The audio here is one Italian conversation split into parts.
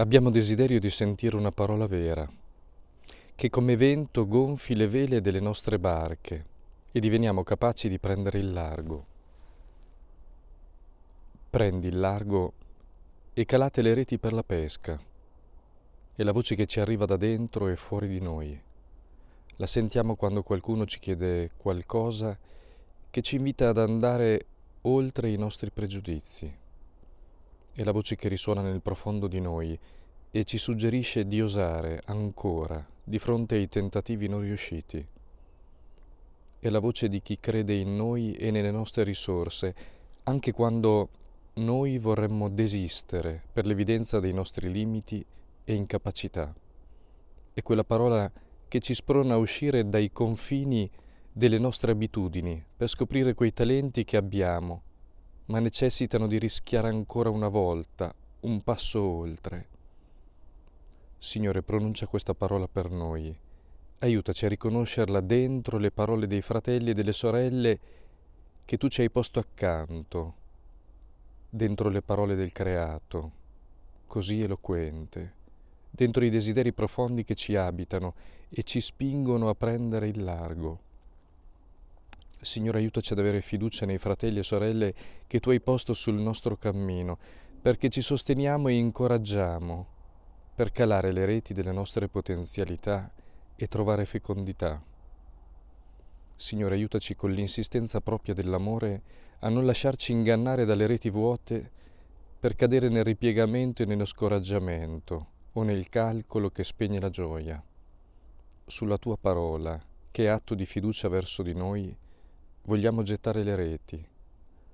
Abbiamo desiderio di sentire una parola vera, che come vento gonfi le vele delle nostre barche e diveniamo capaci di prendere il largo. Prendi il largo e calate le reti per la pesca. E la voce che ci arriva da dentro e fuori di noi. La sentiamo quando qualcuno ci chiede qualcosa che ci invita ad andare oltre i nostri pregiudizi è la voce che risuona nel profondo di noi e ci suggerisce di osare ancora di fronte ai tentativi non riusciti. È la voce di chi crede in noi e nelle nostre risorse, anche quando noi vorremmo desistere per l'evidenza dei nostri limiti e incapacità. È quella parola che ci sprona a uscire dai confini delle nostre abitudini per scoprire quei talenti che abbiamo ma necessitano di rischiare ancora una volta, un passo oltre. Signore, pronuncia questa parola per noi. Aiutaci a riconoscerla dentro le parole dei fratelli e delle sorelle che tu ci hai posto accanto, dentro le parole del creato, così eloquente, dentro i desideri profondi che ci abitano e ci spingono a prendere il largo. Signore, aiutaci ad avere fiducia nei fratelli e sorelle che tu hai posto sul nostro cammino, perché ci sosteniamo e incoraggiamo per calare le reti delle nostre potenzialità e trovare fecondità. Signore, aiutaci con l'insistenza propria dell'amore a non lasciarci ingannare dalle reti vuote per cadere nel ripiegamento e nello scoraggiamento o nel calcolo che spegne la gioia. Sulla tua parola, che è atto di fiducia verso di noi, vogliamo gettare le reti,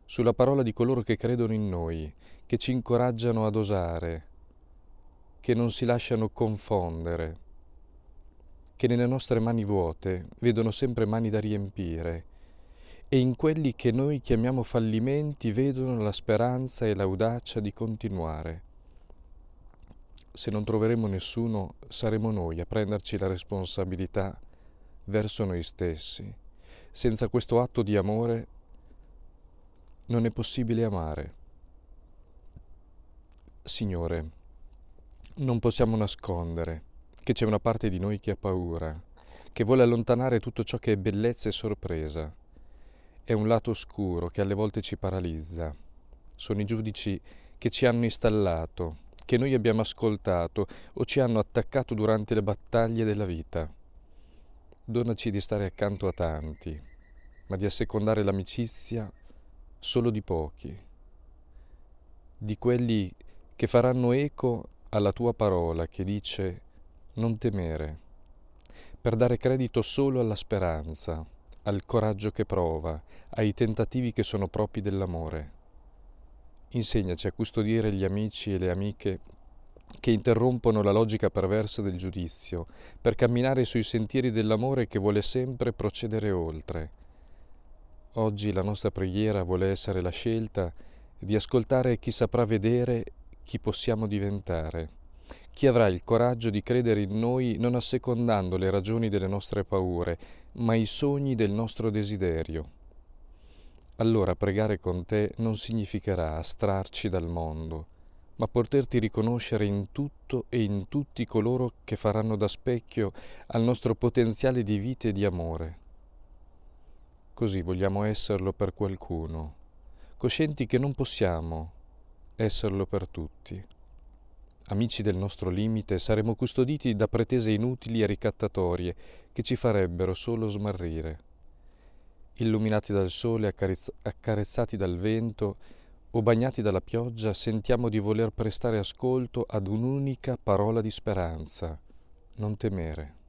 sulla parola di coloro che credono in noi, che ci incoraggiano ad osare, che non si lasciano confondere, che nelle nostre mani vuote vedono sempre mani da riempire e in quelli che noi chiamiamo fallimenti vedono la speranza e l'audacia di continuare. Se non troveremo nessuno, saremo noi a prenderci la responsabilità verso noi stessi senza questo atto di amore non è possibile amare. Signore, non possiamo nascondere che c'è una parte di noi che ha paura, che vuole allontanare tutto ciò che è bellezza e sorpresa. È un lato oscuro che alle volte ci paralizza. Sono i giudici che ci hanno installato, che noi abbiamo ascoltato o ci hanno attaccato durante le battaglie della vita. Donaci di stare accanto a tanti, ma di assecondare l'amicizia solo di pochi, di quelli che faranno eco alla tua parola che dice non temere, per dare credito solo alla speranza, al coraggio che prova, ai tentativi che sono propri dell'amore. Insegnaci a custodire gli amici e le amiche che interrompono la logica perversa del giudizio, per camminare sui sentieri dell'amore che vuole sempre procedere oltre. Oggi la nostra preghiera vuole essere la scelta di ascoltare chi saprà vedere chi possiamo diventare, chi avrà il coraggio di credere in noi non assecondando le ragioni delle nostre paure, ma i sogni del nostro desiderio. Allora pregare con te non significherà astrarci dal mondo, ma poterti riconoscere in tutto e in tutti coloro che faranno da specchio al nostro potenziale di vita e di amore. Così vogliamo esserlo per qualcuno, coscienti che non possiamo esserlo per tutti. Amici del nostro limite, saremo custoditi da pretese inutili e ricattatorie che ci farebbero solo smarrire. Illuminati dal sole, accarezz- accarezzati dal vento, o bagnati dalla pioggia, sentiamo di voler prestare ascolto ad un'unica parola di speranza, non temere.